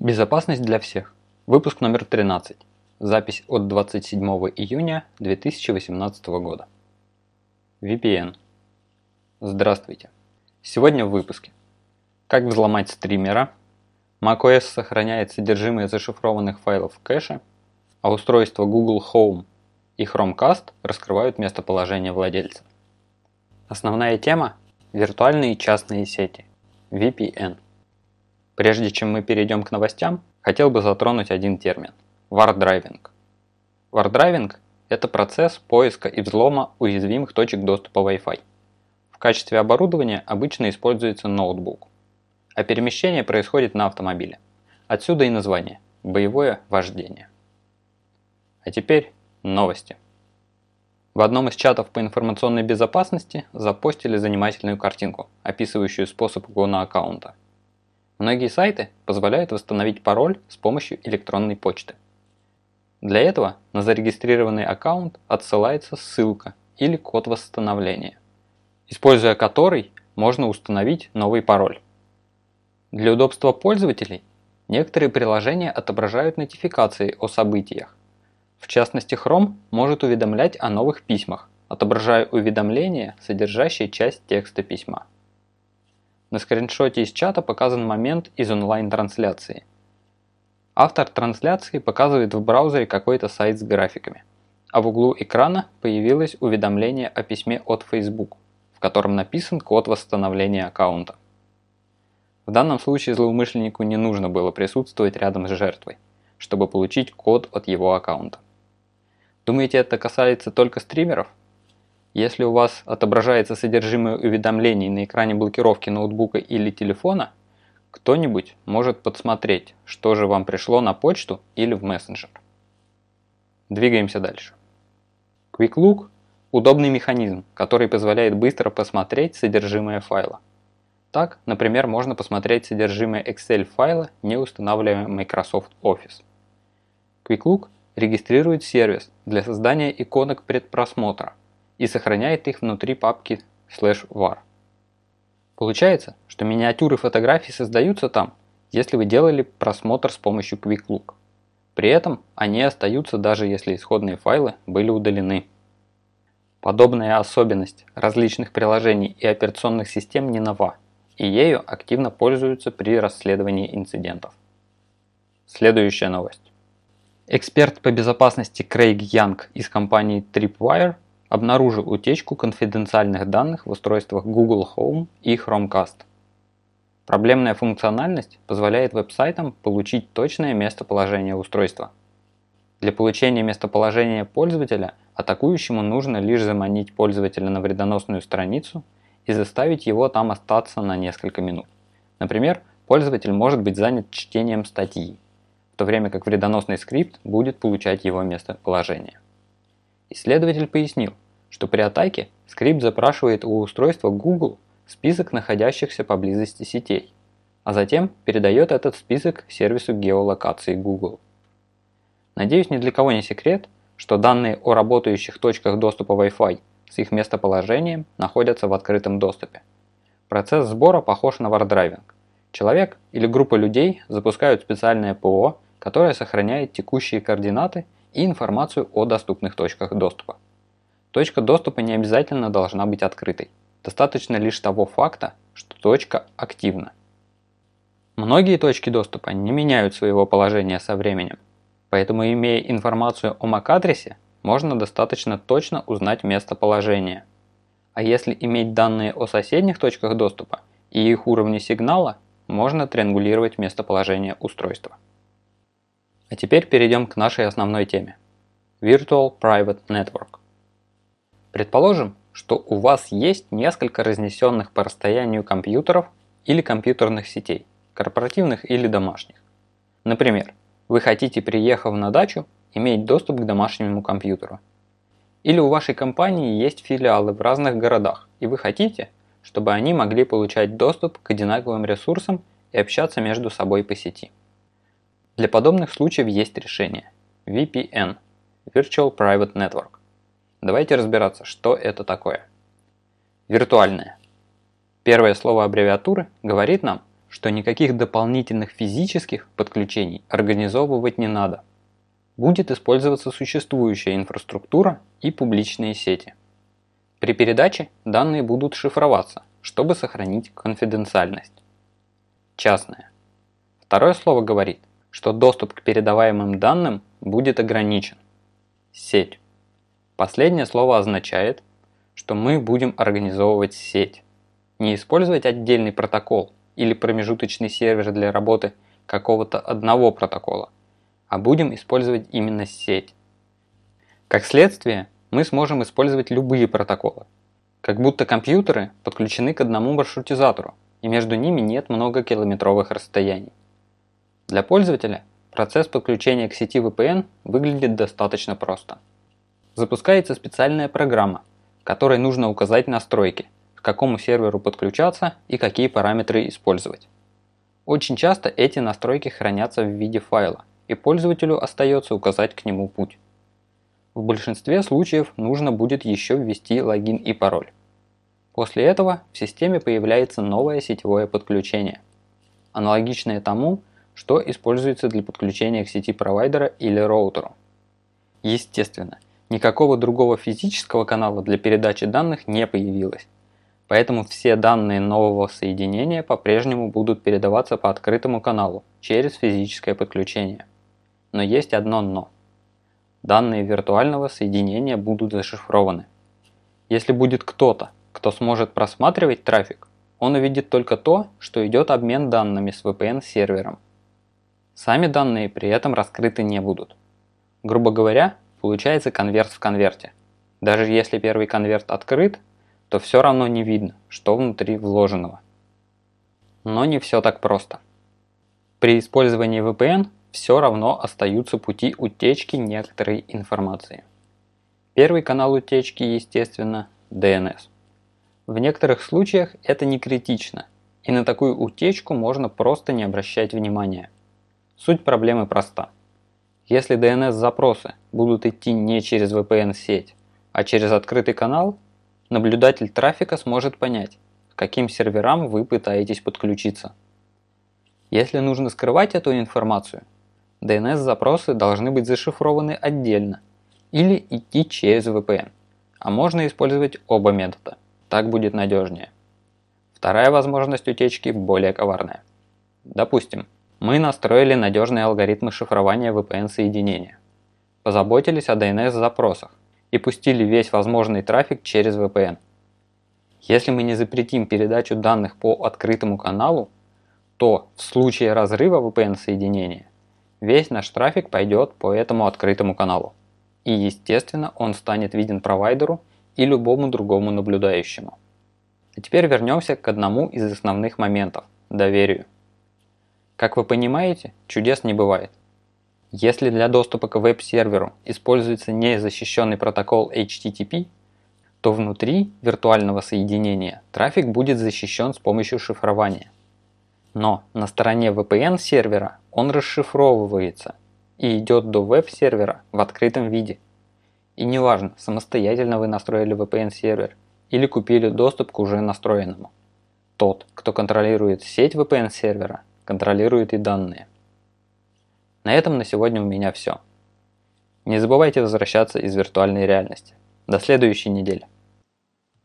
Безопасность для всех. Выпуск номер 13. Запись от 27 июня 2018 года. VPN. Здравствуйте. Сегодня в выпуске. Как взломать стримера. macOS сохраняет содержимое зашифрованных файлов в кэше, а устройства Google Home и Chromecast раскрывают местоположение владельца. Основная тема – виртуальные частные сети. VPN. Прежде чем мы перейдем к новостям, хотел бы затронуть один термин – вардрайвинг. Вардрайвинг – это процесс поиска и взлома уязвимых точек доступа Wi-Fi. В качестве оборудования обычно используется ноутбук, а перемещение происходит на автомобиле. Отсюда и название – боевое вождение. А теперь новости. В одном из чатов по информационной безопасности запостили занимательную картинку, описывающую способ угона аккаунта – Многие сайты позволяют восстановить пароль с помощью электронной почты. Для этого на зарегистрированный аккаунт отсылается ссылка или код восстановления, используя который можно установить новый пароль. Для удобства пользователей некоторые приложения отображают нотификации о событиях. В частности, Chrome может уведомлять о новых письмах, отображая уведомления, содержащие часть текста письма. На скриншоте из чата показан момент из онлайн-трансляции. Автор трансляции показывает в браузере какой-то сайт с графиками, а в углу экрана появилось уведомление о письме от Facebook, в котором написан код восстановления аккаунта. В данном случае злоумышленнику не нужно было присутствовать рядом с жертвой, чтобы получить код от его аккаунта. Думаете, это касается только стримеров? Если у вас отображается содержимое уведомлений на экране блокировки ноутбука или телефона, кто-нибудь может подсмотреть, что же вам пришло на почту или в мессенджер. Двигаемся дальше. Quick Look – удобный механизм, который позволяет быстро посмотреть содержимое файла. Так, например, можно посмотреть содержимое Excel файла, не устанавливая Microsoft Office. Quick Look регистрирует сервис для создания иконок предпросмотра – и сохраняет их внутри папки var. Получается, что миниатюры фотографий создаются там, если вы делали просмотр с помощью Quick Look. При этом они остаются даже если исходные файлы были удалены. Подобная особенность различных приложений и операционных систем не нова, и ею активно пользуются при расследовании инцидентов. Следующая новость. Эксперт по безопасности Крейг Янг из компании Tripwire обнаружил утечку конфиденциальных данных в устройствах Google Home и Chromecast. Проблемная функциональность позволяет веб-сайтам получить точное местоположение устройства. Для получения местоположения пользователя атакующему нужно лишь заманить пользователя на вредоносную страницу и заставить его там остаться на несколько минут. Например, пользователь может быть занят чтением статьи, в то время как вредоносный скрипт будет получать его местоположение. Исследователь пояснил, что при атаке скрипт запрашивает у устройства Google список находящихся поблизости сетей, а затем передает этот список сервису геолокации Google. Надеюсь, ни для кого не секрет, что данные о работающих точках доступа Wi-Fi с их местоположением находятся в открытом доступе. Процесс сбора похож на вардрайвинг. Человек или группа людей запускают специальное ПО, которое сохраняет текущие координаты и информацию о доступных точках доступа. Точка доступа не обязательно должна быть открытой. Достаточно лишь того факта, что точка активна. Многие точки доступа не меняют своего положения со временем, поэтому имея информацию о MAC-адресе, можно достаточно точно узнать местоположение. А если иметь данные о соседних точках доступа и их уровне сигнала, можно триангулировать местоположение устройства. А теперь перейдем к нашей основной теме – Virtual Private Network. Предположим, что у вас есть несколько разнесенных по расстоянию компьютеров или компьютерных сетей, корпоративных или домашних. Например, вы хотите, приехав на дачу, иметь доступ к домашнему компьютеру. Или у вашей компании есть филиалы в разных городах, и вы хотите, чтобы они могли получать доступ к одинаковым ресурсам и общаться между собой по сети. Для подобных случаев есть решение VPN – Virtual Private Network. Давайте разбираться, что это такое. Виртуальное. Первое слово аббревиатуры говорит нам, что никаких дополнительных физических подключений организовывать не надо. Будет использоваться существующая инфраструктура и публичные сети. При передаче данные будут шифроваться, чтобы сохранить конфиденциальность. Частное. Второе слово говорит, что доступ к передаваемым данным будет ограничен. Сеть. Последнее слово означает, что мы будем организовывать сеть. Не использовать отдельный протокол или промежуточный сервер для работы какого-то одного протокола, а будем использовать именно сеть. Как следствие, мы сможем использовать любые протоколы, как будто компьютеры подключены к одному маршрутизатору, и между ними нет многокилометровых расстояний. Для пользователя процесс подключения к сети VPN выглядит достаточно просто. Запускается специальная программа, которой нужно указать настройки – к какому серверу подключаться и какие параметры использовать. Очень часто эти настройки хранятся в виде файла, и пользователю остается указать к нему путь. В большинстве случаев нужно будет еще ввести логин и пароль. После этого в системе появляется новое сетевое подключение, аналогичное тому, что используется для подключения к сети провайдера или роутеру. Естественно, никакого другого физического канала для передачи данных не появилось, Поэтому все данные нового соединения по-прежнему будут передаваться по открытому каналу через физическое подключение. Но есть одно «но». Данные виртуального соединения будут зашифрованы. Если будет кто-то, кто сможет просматривать трафик, он увидит только то, что идет обмен данными с VPN-сервером. Сами данные при этом раскрыты не будут. Грубо говоря, получается конверт в конверте. Даже если первый конверт открыт, то все равно не видно, что внутри вложенного. Но не все так просто. При использовании VPN все равно остаются пути утечки некоторой информации. Первый канал утечки, естественно, DNS. В некоторых случаях это не критично, и на такую утечку можно просто не обращать внимания. Суть проблемы проста. Если DNS-запросы будут идти не через VPN-сеть, а через открытый канал, Наблюдатель трафика сможет понять, к каким серверам вы пытаетесь подключиться. Если нужно скрывать эту информацию, DNS-запросы должны быть зашифрованы отдельно или идти через VPN, а можно использовать оба метода, так будет надежнее. Вторая возможность утечки более коварная. Допустим, мы настроили надежные алгоритмы шифрования VPN-соединения, позаботились о DNS-запросах, и пустили весь возможный трафик через VPN. Если мы не запретим передачу данных по открытому каналу, то в случае разрыва VPN-соединения весь наш трафик пойдет по этому открытому каналу. И естественно он станет виден провайдеру и любому другому наблюдающему. А теперь вернемся к одному из основных моментов – доверию. Как вы понимаете, чудес не бывает. Если для доступа к веб-серверу используется незащищенный протокол HTTP, то внутри виртуального соединения трафик будет защищен с помощью шифрования. Но на стороне VPN-сервера он расшифровывается и идет до веб-сервера в открытом виде. И неважно, самостоятельно вы настроили VPN-сервер или купили доступ к уже настроенному. Тот, кто контролирует сеть VPN-сервера, контролирует и данные. На этом на сегодня у меня все. Не забывайте возвращаться из виртуальной реальности. До следующей недели.